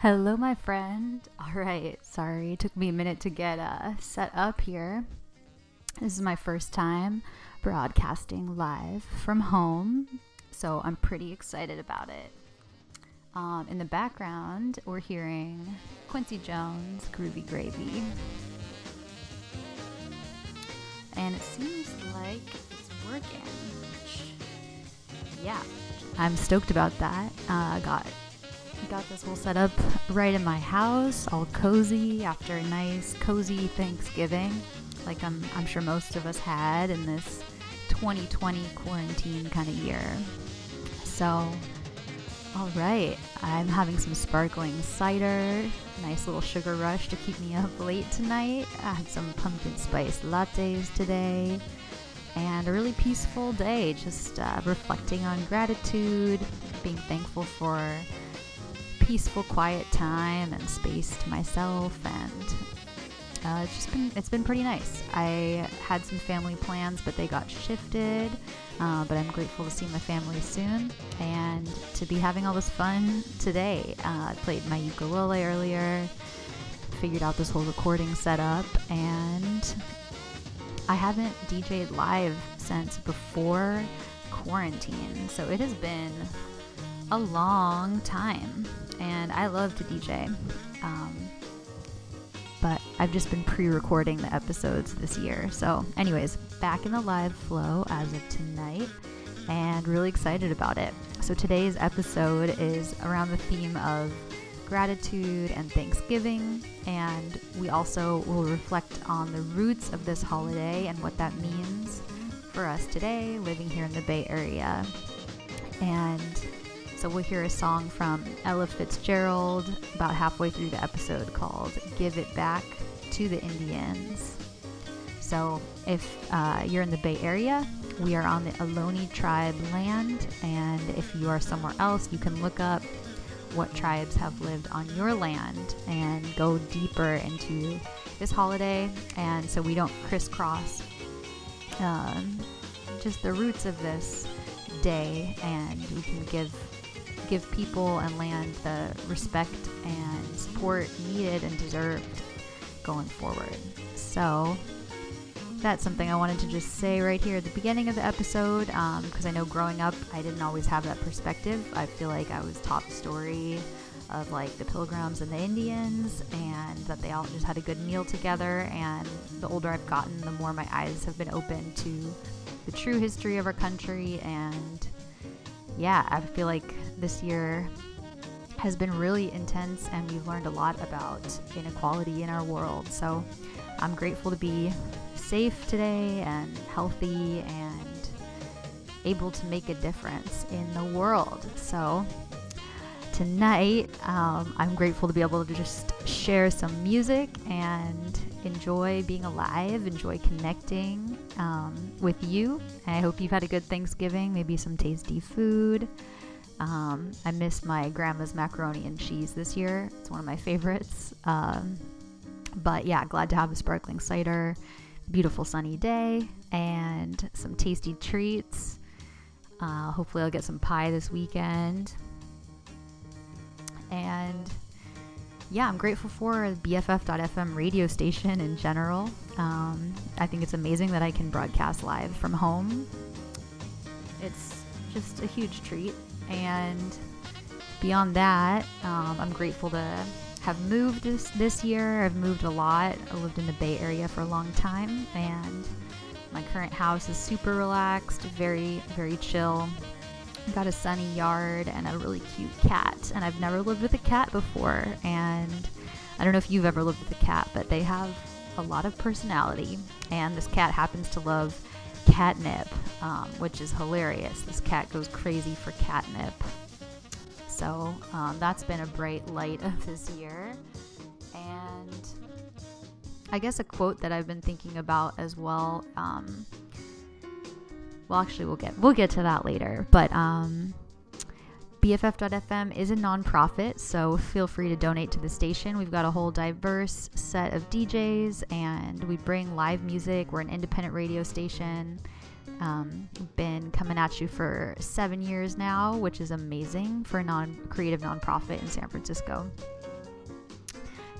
Hello, my friend. All right, sorry, it took me a minute to get uh, set up here. This is my first time broadcasting live from home, so I'm pretty excited about it. Um, in the background, we're hearing Quincy Jones, Groovy Gravy. And it seems like it's working. Yeah, I'm stoked about that. Uh, got got this whole setup right in my house, all cozy after a nice, cozy Thanksgiving, like I'm, I'm sure most of us had in this 2020 quarantine kind of year. So, all right, I'm having some sparkling cider, nice little sugar rush to keep me up late tonight. I had some pumpkin spice lattes today, and a really peaceful day, just uh, reflecting on gratitude, being thankful for peaceful, quiet time and space to myself, and uh, it's just been it's been pretty nice. I had some family plans, but they got shifted. Uh, but I'm grateful to see my family soon and to be having all this fun today. Uh, I played my ukulele earlier, figured out this whole recording setup, and I haven't DJed live since before quarantine, so it has been a long time and I love to DJ. Um, but I've just been pre recording the episodes this year. So, anyways, back in the live flow as of tonight and really excited about it. So, today's episode is around the theme of gratitude and Thanksgiving, and we also will reflect on the roots of this holiday and what that means for us today living here in the Bay Area. And so we'll hear a song from Ella Fitzgerald about halfway through the episode called Give It Back to the Indians. So if uh, you're in the Bay Area, we are on the Ohlone tribe land, and if you are somewhere else, you can look up what tribes have lived on your land and go deeper into this holiday. And so we don't crisscross um, just the roots of this day, and we can give give people and land the respect and support needed and deserved going forward. So, that's something I wanted to just say right here at the beginning of the episode because um, I know growing up I didn't always have that perspective. I feel like I was taught the story of like the pilgrims and the Indians and that they all just had a good meal together. And the older I've gotten, the more my eyes have been open to the true history of our country and yeah, I feel like this year has been really intense and we've learned a lot about inequality in our world. So I'm grateful to be safe today and healthy and able to make a difference in the world. So tonight, um, I'm grateful to be able to just share some music and enjoy being alive, enjoy connecting um, with you. I hope you've had a good Thanksgiving, maybe some tasty food. Um, I miss my grandma's macaroni and cheese this year. It's one of my favorites. Um, but yeah, glad to have a sparkling cider, beautiful sunny day, and some tasty treats. Uh, hopefully, I'll get some pie this weekend. And yeah, I'm grateful for BFF.FM radio station in general. Um, I think it's amazing that I can broadcast live from home. It's just a huge treat. And beyond that, um, I'm grateful to have moved this, this year. I've moved a lot. I lived in the Bay Area for a long time, and my current house is super relaxed, very, very chill got a sunny yard and a really cute cat. And I've never lived with a cat before. And I don't know if you've ever lived with a cat, but they have a lot of personality. And this cat happens to love catnip, um, which is hilarious. This cat goes crazy for catnip. So um, that's been a bright light of this year. And I guess a quote that I've been thinking about as well. Um, well, actually, we'll get we'll get to that later. But um, BFF.FM is a nonprofit, so feel free to donate to the station. We've got a whole diverse set of DJs, and we bring live music. We're an independent radio station, Um, been coming at you for seven years now, which is amazing for a non creative nonprofit in San Francisco.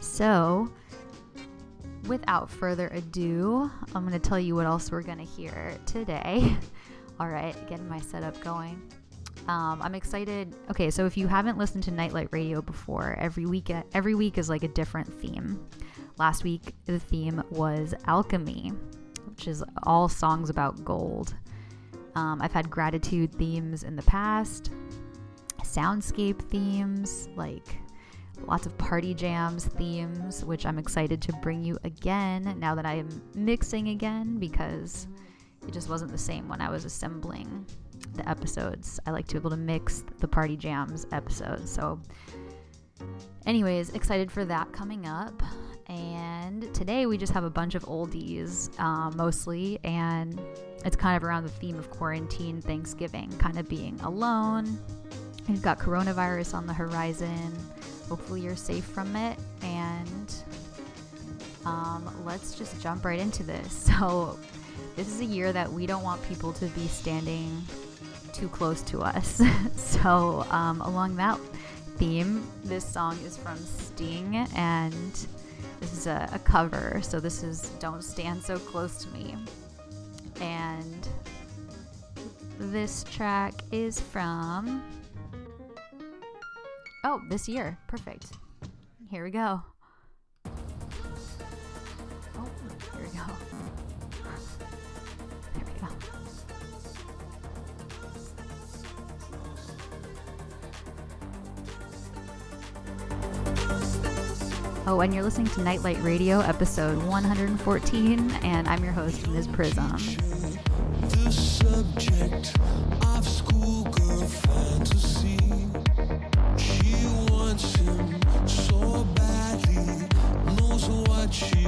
So, without further ado, I'm going to tell you what else we're going to hear today. All right, getting my setup going. Um, I'm excited. Okay, so if you haven't listened to Nightlight Radio before, every week every week is like a different theme. Last week the theme was alchemy, which is all songs about gold. Um, I've had gratitude themes in the past, soundscape themes, like lots of party jams themes, which I'm excited to bring you again now that I am mixing again because it just wasn't the same when I was assembling the episodes. I like to be able to mix the party jams episodes. So, anyways, excited for that coming up. And today we just have a bunch of oldies uh, mostly, and it's kind of around the theme of quarantine, Thanksgiving, kind of being alone. We've got coronavirus on the horizon. Hopefully, you're safe from it. And um, let's just jump right into this. So, this is a year that we don't want people to be standing too close to us. so, um, along that theme, this song is from Sting, and this is a, a, cover. So, this is Don't Stand So Close to Me. And this track is from. Oh, this year. Perfect. Here we go. Oh, and you're listening to Nightlight Radio, episode 114, and I'm your host, Mz Prizm. The subject of schoolgirl fantasy. She wants him so badly, knows what she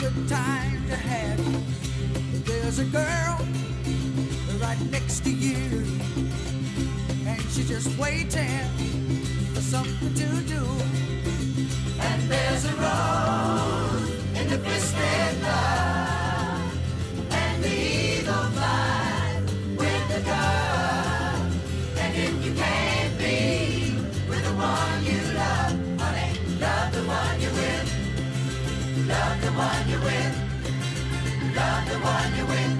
good time to have. There's a girl right next to you, and she's just waiting for something to do. And there's a road. the one you win.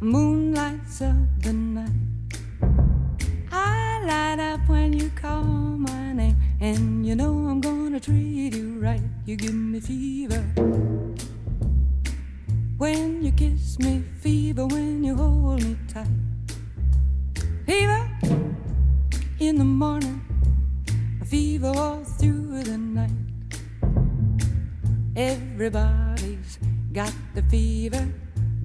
moon lights up the night. I light up when you call my name, and you know I'm gonna treat you right. You give me fever. When you kiss me, fever when you hold me tight. Fever in the morning, fever all through the night. Everybody's got the fever,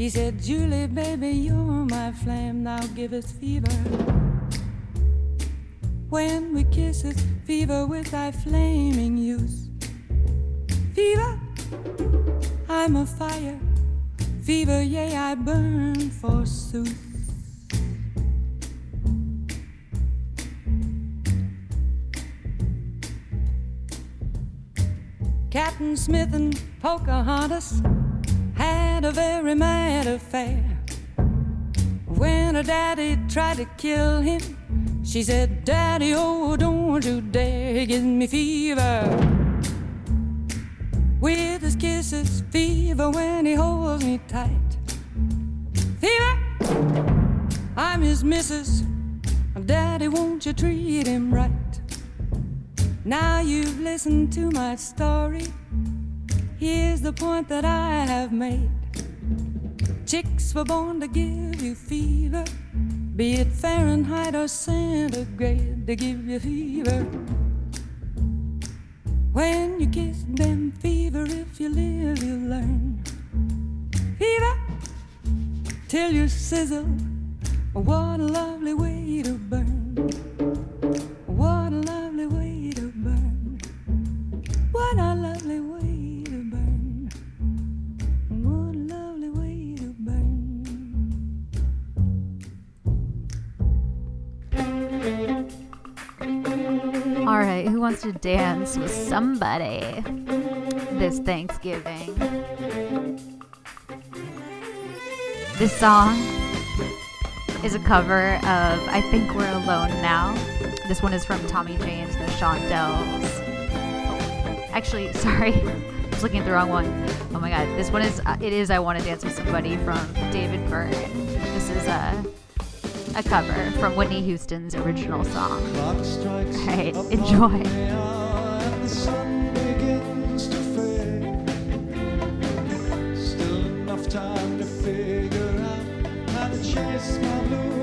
he said, Julie, baby, you're my flame, now give us fever. When we kiss, it's fever with thy flaming youth. Fever, I'm a fire. Fever, yea, I burn forsooth. Captain Smith and Pocahontas had a very mad affair. When her daddy tried to kill him, she said, Daddy, oh, don't you dare give me fever. With his kisses, fever when he holds me tight. Fever, I'm his missus. Daddy, won't you treat him right? Now you've listened to my story. Here's the point that I have made. Chicks were born to give you fever, be it Fahrenheit or centigrade, to give you fever. When you kiss them, fever, if you live, you learn. Fever, till you sizzle. What a lovely way to burn. Who wants to dance with somebody this Thanksgiving? This song is a cover of I Think We're Alone Now. This one is from Tommy James and the Shondells. Actually, sorry, I was looking at the wrong one. Oh my god, this one is uh, it is I Want to Dance with Somebody from David Byrne. This is a a cover from Whitney Houston's original song. Clock strikes All right, enjoy. the hour and the sun begins to fade. Still enough time to figure out how to chase my blues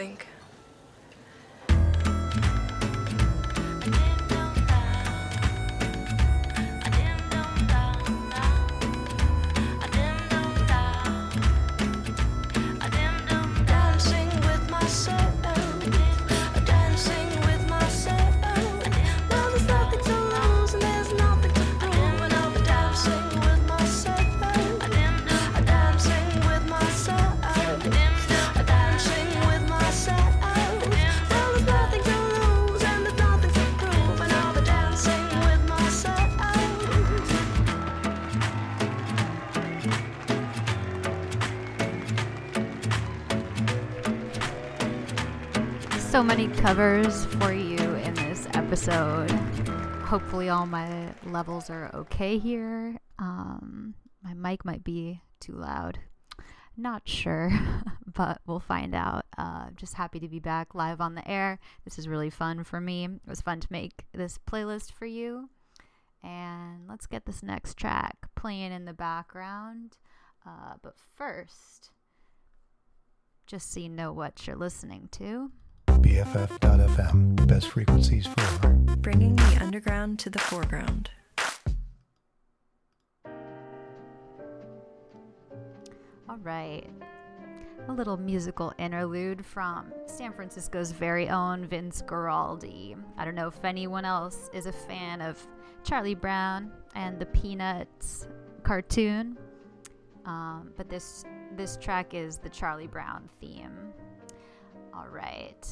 think. Covers for you in this episode. Hopefully, all my levels are okay here. Um, my mic might be too loud. Not sure, but we'll find out. Uh, just happy to be back live on the air. This is really fun for me. It was fun to make this playlist for you. And let's get this next track playing in the background. Uh, but first, just so you know what you're listening to. BFF.FM, best frequencies for bringing the underground to the foreground. All right. A little musical interlude from San Francisco's very own Vince Guaraldi. I don't know if anyone else is a fan of Charlie Brown and the Peanuts cartoon, um, but this this track is the Charlie Brown theme. All right.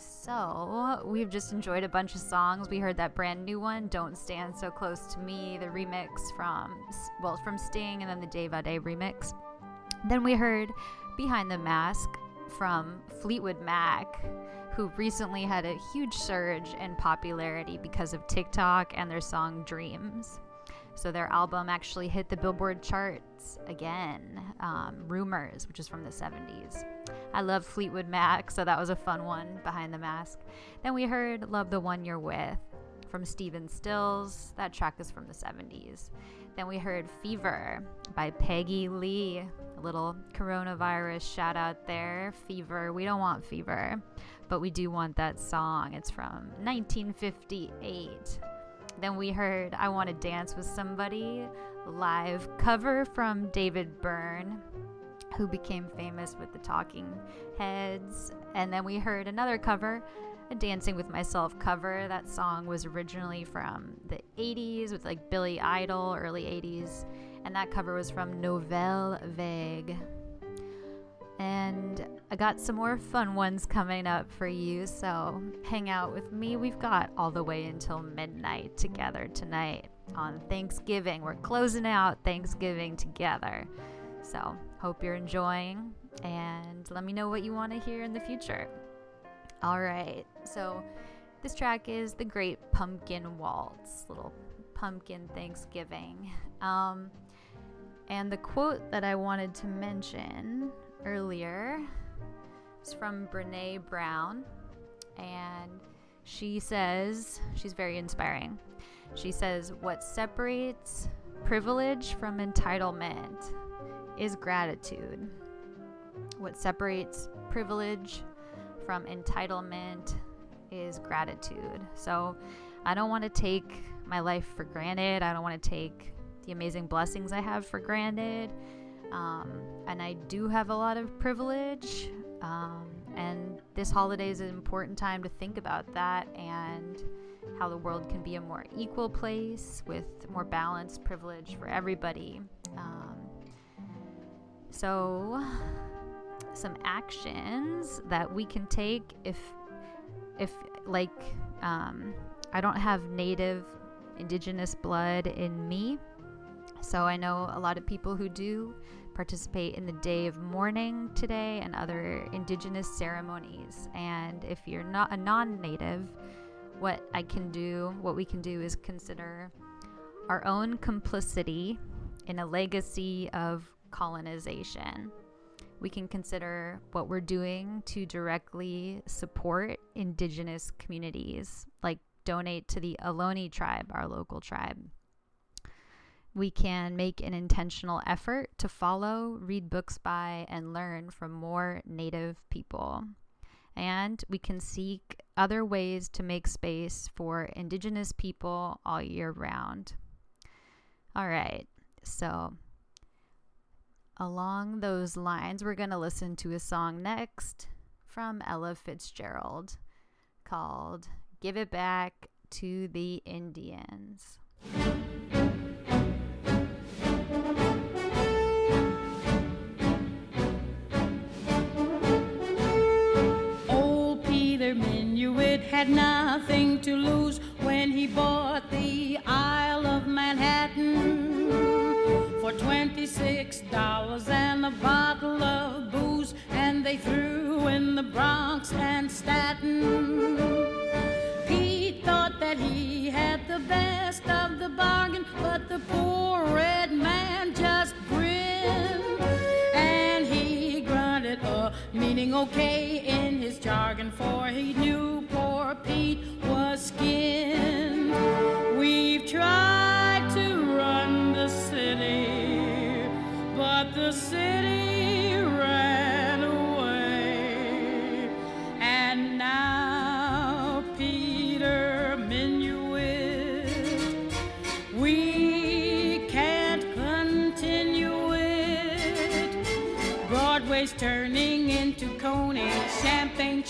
So, we've just enjoyed a bunch of songs. We heard that brand new one, Don't Stand So Close to Me, the remix from, well, from Sting, and then the Dave Audé remix. Then we heard Behind the Mask from Fleetwood Mac, who recently had a huge surge in popularity because of TikTok and their song Dreams. So their album actually hit the Billboard charts again. Um, Rumors, which is from the 70s. I love Fleetwood Mac, so that was a fun one behind the mask. Then we heard Love the One You're With from Stephen Stills. That track is from the 70s. Then we heard Fever by Peggy Lee. A little coronavirus shout out there. Fever. We don't want fever, but we do want that song. It's from 1958. Then we heard I Want to Dance with Somebody live cover from David Byrne, who became famous with the Talking Heads. And then we heard another cover, a Dancing with Myself cover. That song was originally from the 80s with like Billy Idol, early 80s. And that cover was from Nouvelle Vague. And I got some more fun ones coming up for you, so hang out with me. We've got all the way until midnight together tonight on Thanksgiving. We're closing out Thanksgiving together. So, hope you're enjoying and let me know what you want to hear in the future. All right, so this track is The Great Pumpkin Waltz, little pumpkin Thanksgiving. Um, and the quote that I wanted to mention earlier. It's from Brene Brown. And she says, she's very inspiring. She says, What separates privilege from entitlement is gratitude. What separates privilege from entitlement is gratitude. So I don't want to take my life for granted. I don't want to take the amazing blessings I have for granted. Um, and I do have a lot of privilege. Um, and this holiday is an important time to think about that and how the world can be a more equal place with more balanced privilege for everybody. Um, so, some actions that we can take if, if like, um, I don't have native indigenous blood in me. So I know a lot of people who do participate in the day of mourning today and other indigenous ceremonies. And if you're not a non native, what I can do, what we can do is consider our own complicity in a legacy of colonization. We can consider what we're doing to directly support indigenous communities, like donate to the Ohlone tribe, our local tribe. We can make an intentional effort to follow, read books by, and learn from more Native people. And we can seek other ways to make space for Indigenous people all year round. All right, so along those lines, we're going to listen to a song next from Ella Fitzgerald called Give It Back to the Indians. Had nothing to lose when he bought the Isle of Manhattan for $26 and a bottle of booze, and they threw in the Bronx and Staten. Pete thought that he had the best of the bargain, but the poor red man just grinned. Meaning okay in his jargon, for he knew poor Pete was skinned. We've tried to run the city, but the city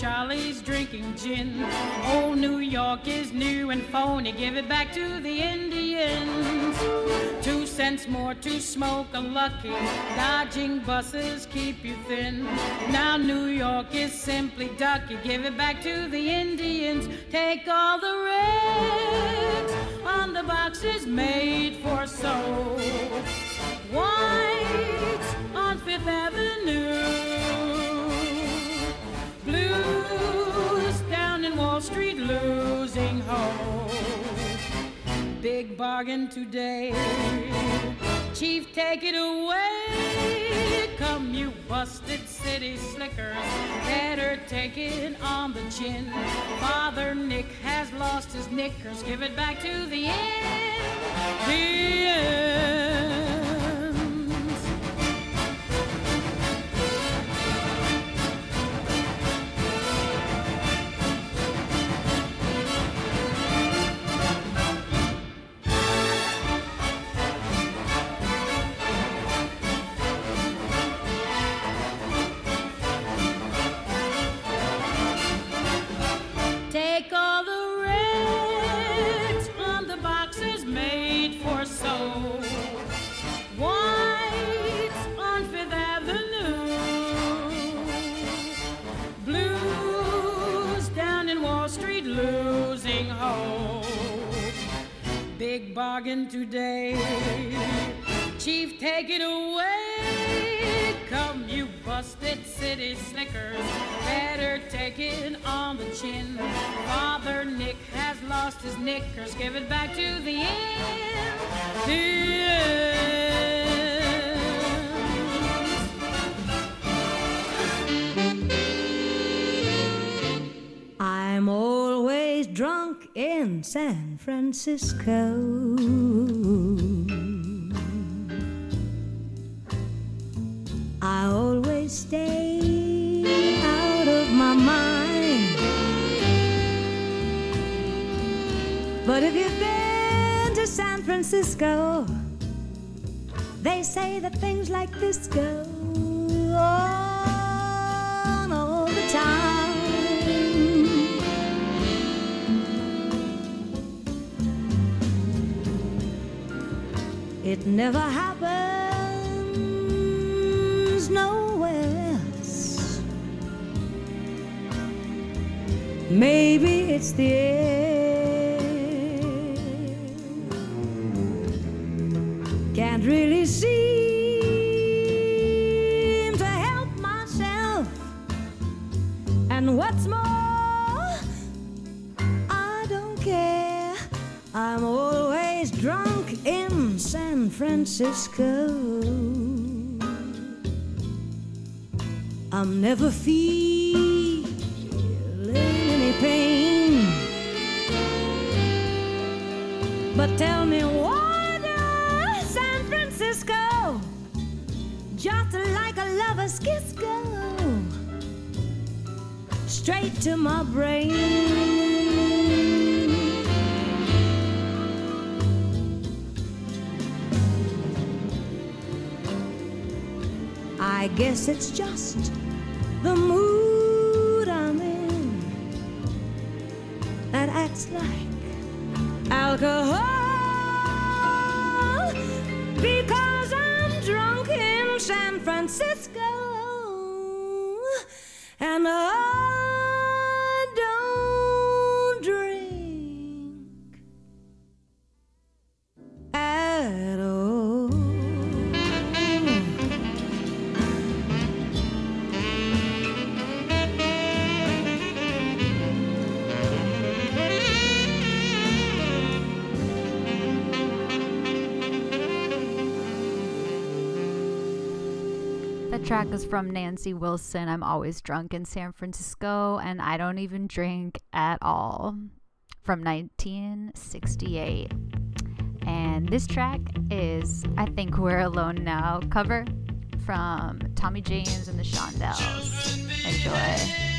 Charlie's drinking gin. Old New York is new and phony, give it back to the Indians. Two cents more to smoke a lucky, dodging buses keep you thin. Now New York is simply ducky, give it back to the Indians. Take all the reds on the boxes made for soul. White on Fifth Avenue. Losing hope. Big bargain today. Chief, take it away. Come, you busted city slickers. Better take it on the chin. Father Nick has lost his knickers. Give it back to the Indians. Take bargain today. Chief, take it away. Come, you busted city slickers. Better take it on the chin. Father Nick has lost his knickers. Give it back to the Indians. Drunk in San Francisco. I always stay out of my mind. But if you've been to San Francisco, they say that things like this go on It never happens nowhere else. Maybe it's the air. Can't really seem Francisco. I'm never feeling any pain. But tell me, why does San Francisco, just like a lover's kiss go straight to my brain. I guess it's just the mood I'm in that acts like alcohol. Because I'm drunk in San Francisco and I Track is from Nancy Wilson. I'm always drunk in San Francisco, and I don't even drink at all. From 1968. And this track is I Think We're Alone Now cover from Tommy James and the Shondells. Enjoy.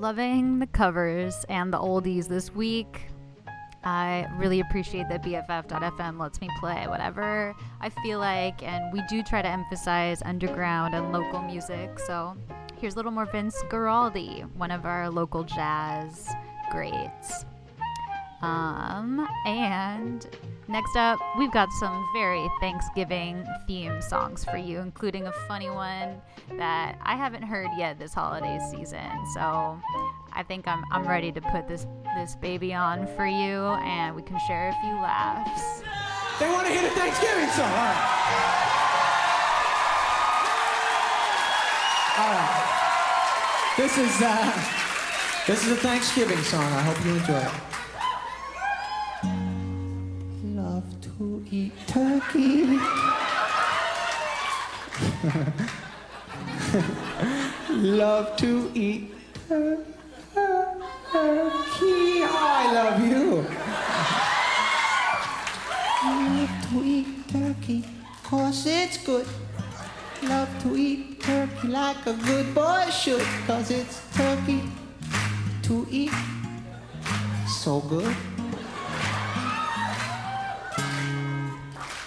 Loving the covers and the oldies this week. I really appreciate that BFF.FM lets me play whatever I feel like, and we do try to emphasize underground and local music. So here's a little more Vince Guaraldi, one of our local jazz greats. Um, and next up, we've got some very Thanksgiving theme songs for you, including a funny one that I haven't heard yet this holiday season. So I think I'm, I'm ready to put this this baby on for you, and we can share a few laughs. They want to hear the Thanksgiving song. All right. All right. This is uh, this is a Thanksgiving song. I hope you enjoy it. Love to eat I love you. Love to eat turkey, cause it's good. Love to eat turkey like a good boy should, cause it's turkey to eat. So good.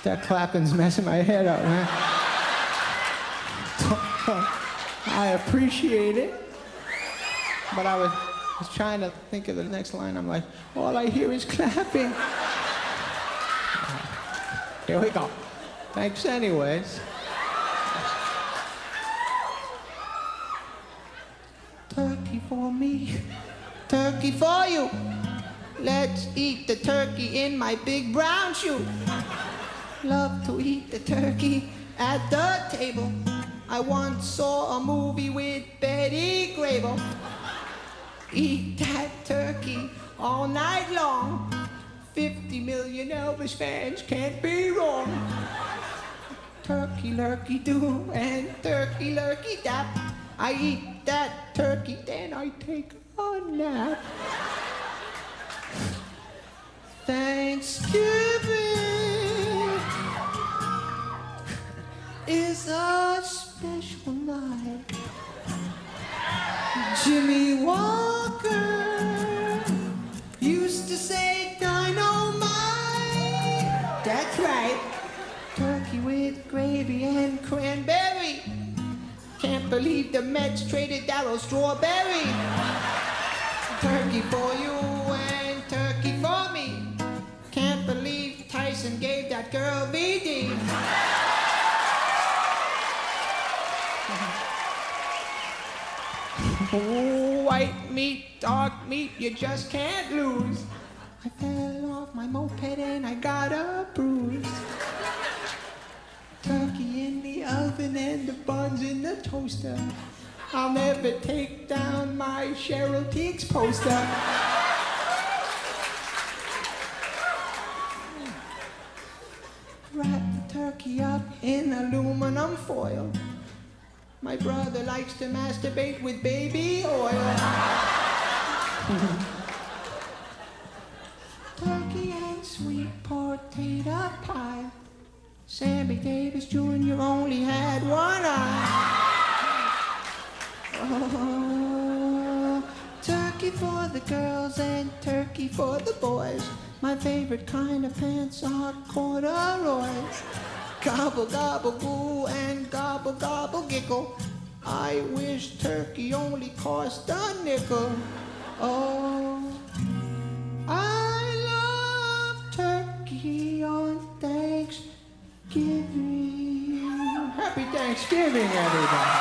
That clapping's messing my head up, man. I appreciate it. But I was, was trying to think of the next line. I'm like, all I hear is clapping. Here we go. Thanks, anyways. Turkey for me, turkey for you. Let's eat the turkey in my big brown shoe. Love to eat the turkey at the table. I once saw a movie with Betty Grable. Eat that turkey all night long. 50 million Elvis fans can't be wrong. Turkey lurkey do and turkey lurkey dap. I eat that turkey, then I take a nap. Thanksgiving is a special night. Jimmie Walker used to say dynamite. That's right. Turkey with gravy and cranberry. Can't believe the Mets traded Darryl Strawberry. Turkey for you and turkey for me. Can't believe Tyson gave that girl VD. Oh, white meat, dark meat, you just can't lose. I fell off my moped and I got a bruise. Turkey in the oven and the buns in the toaster. I'll never take down my Cheryl Tiegs poster. Wrap the turkey up in aluminum foil. My brother likes to masturbate with baby oil. Turkey and sweet potato pie. Sammy Davis Jr. only had one eye. Oh, turkey for the girls and turkey for the boys. My favorite kind of pants are corduroys. Gobble, gobble, goo, and gobble, gobble, giggle. I wish turkey only cost a nickel. Oh, I love turkey on Thanksgiving. Happy Thanksgiving, everybody.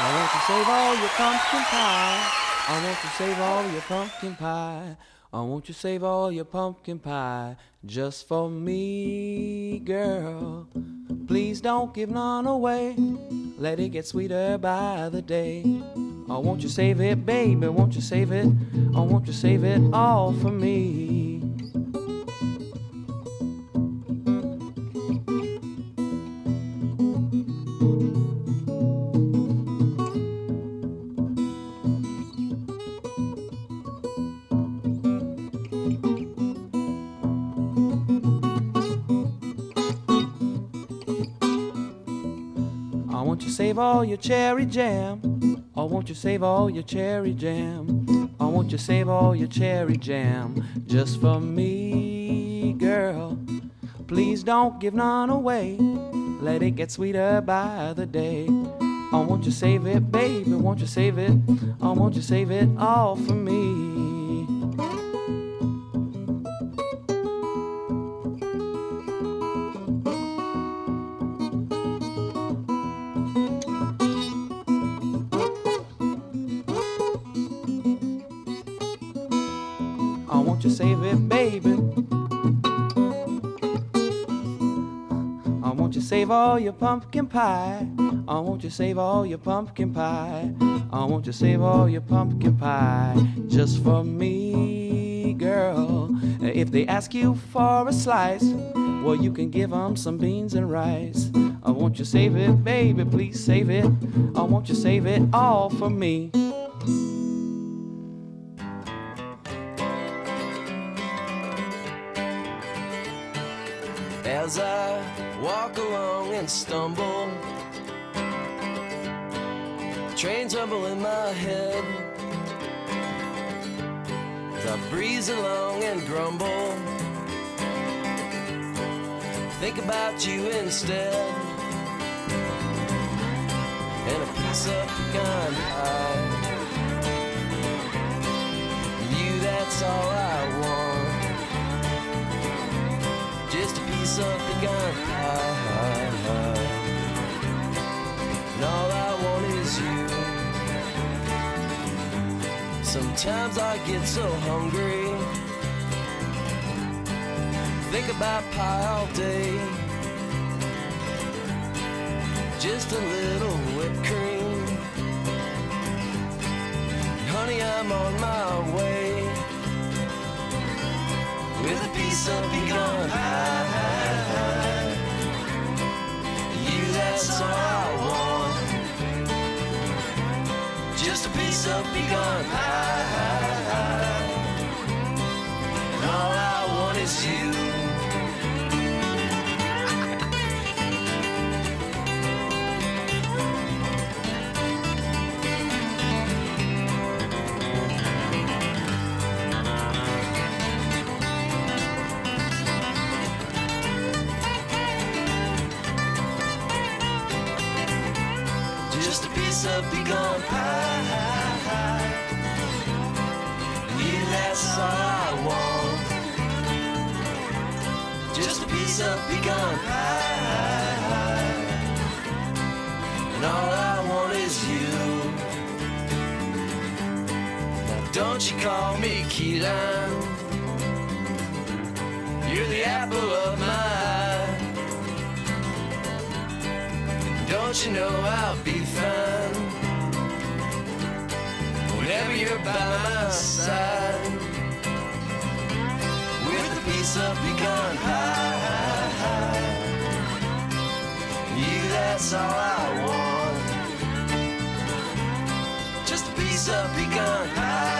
I want to save all your pumpkin pie. I want to save all your pumpkin pie. Oh, I want you save all your pumpkin pie just for me, girl. Please don't give none away. Let it get sweeter by the day. Oh, won't you save it, baby. Won't you save it? Oh, won't you save it all for me. Save all your cherry jam. Oh, won't you save all your cherry jam. Oh, won't you save all your cherry jam just for me, girl. Please don't give none away. Let it get sweeter by the day. Oh, won't you save it, baby. Won't you save it? Oh, won't you save it all for me. All your pumpkin pie. I want you save all your pumpkin pie. I want you save all your pumpkin pie just for me, girl. If they ask you for a slice, well, you can give them some beans and rice. I want you save it, baby, please save it. I want you save it all for me. And stumble, trains rumble in my head. As I breeze along and grumble, think about you instead. And a piece of pecan pie. You, that's all I want just a piece of pecan pie. Sometimes I get so hungry. Think about pie all day. Just a little whipped cream. Honey, I'm on my way. With a piece of pecan pie. You, that's all Just a piece of pecan pie. And all I want is you. Just a piece of pecan pie. Piece of pecan. And all I want is you. Now don't you call me lime. You're the apple of my eye. Don't you know I'll be fine whenever you're by my side with a piece of pecan pie. You, that's all I want. Just a piece of pecan pie.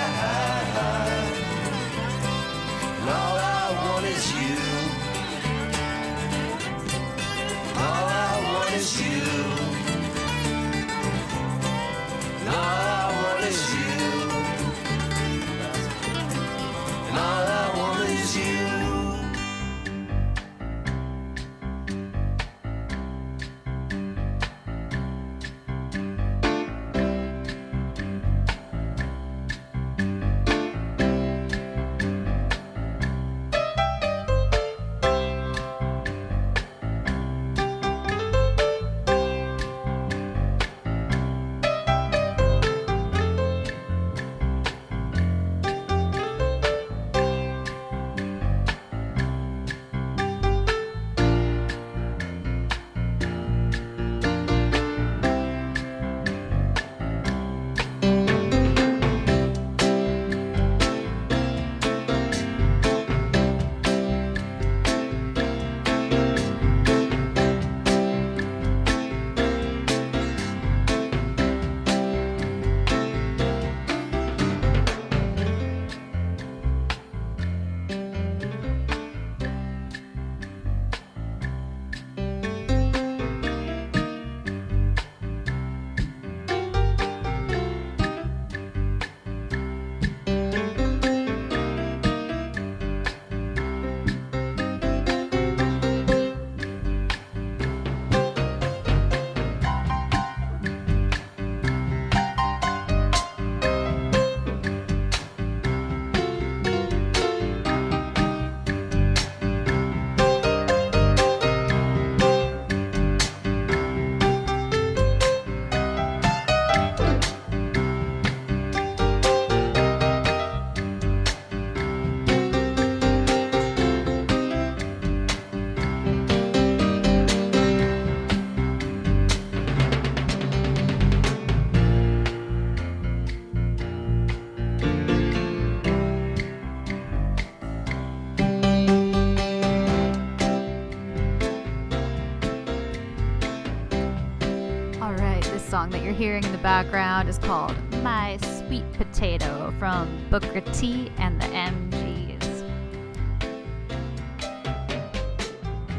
Song that you're hearing in the background is called My Sweet Potato from Booker T and the MGs.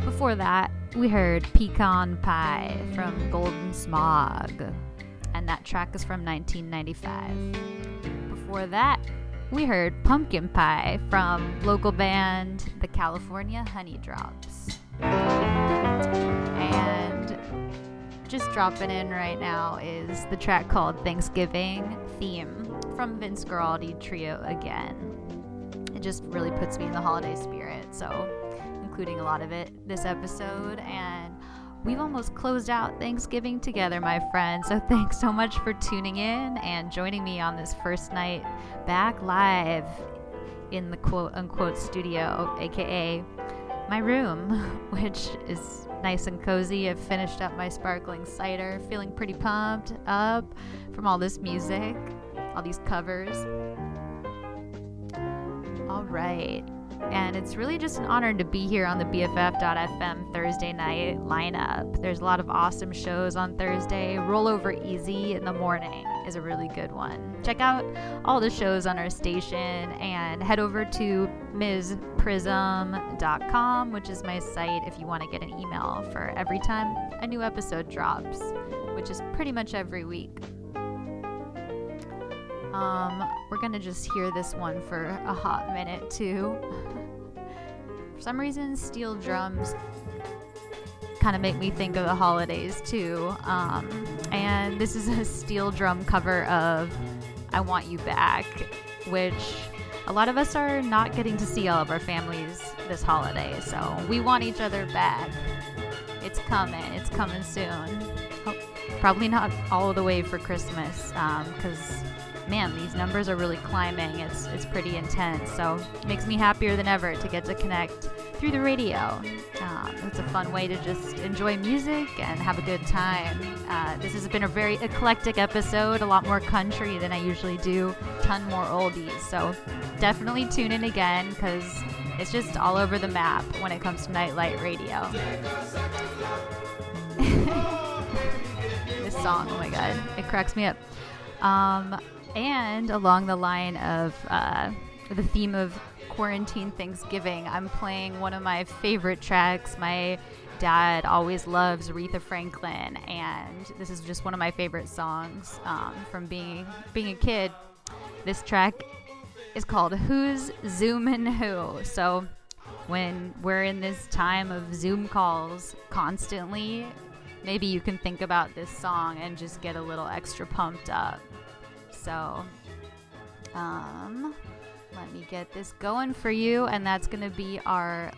Before that, we heard Pecan Pie from Golden Smog, and that track is from 1995. Before that, we heard Pumpkin Pie from local band The California Honeydrops. And just dropping in right now is the track called Thanksgiving Theme from Vince Guaraldi Trio again. It just really puts me in the holiday spirit, so including a lot of it this episode. And we've almost closed out Thanksgiving together, my friends. So thanks so much for tuning in and joining me on this first night back live in the quote unquote studio, aka my room, which is nice and cozy. I've finished up my sparkling cider, feeling pretty pumped up from all this music, all these covers. All right. And it's really just an honor to be here on the BFF.FM Thursday night lineup. There's a lot of awesome shows on Thursday. Rollover Easy in the morning is a really good one. Check out all the shows on our station and head over to MzPrizm.com, which is my site if you want to get an email for every time a new episode drops, which is pretty much every week. Um, we're gonna just hear this one for a hot minute too. for some reason, steel drums kind of make me think of the holidays too. Um, and this is a steel drum cover of I Want You Back, which a lot of us are not getting to see all of our families this holiday. So we want each other back. It's coming, it's coming soon. Probably not all the way for Christmas because man, these numbers are really climbing. It's it's pretty intense. So it makes me happier than ever to get to connect through the radio. Um, it's a fun way to just enjoy music and have a good time. Uh, this has been a very eclectic episode, a lot more country than I usually do, ton more oldies. So definitely tune in again because it's just all over the map when it comes to nightlight radio. this song, oh my god, it cracks me up. Um, and along the line of uh, the theme of quarantine Thanksgiving, I'm playing one of my favorite tracks. My dad always loves Aretha Franklin, and this is just one of my favorite songs um, from being being a kid. This track is called "Who's Zooming Who." So when we're in this time of Zoom calls constantly, maybe you can think about this song and just get a little extra pumped up. So, um, let me get this going for you, and that's to be our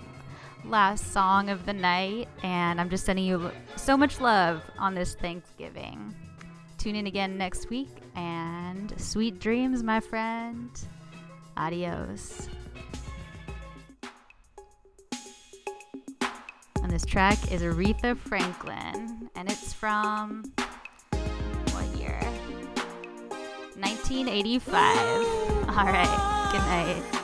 last song of the night. And I'm just sending you so much love on this Thanksgiving. Tune in again next week, and sweet dreams, my friend. Adios. And this track is Aretha Franklin, and it's from 1985. All right. Good night.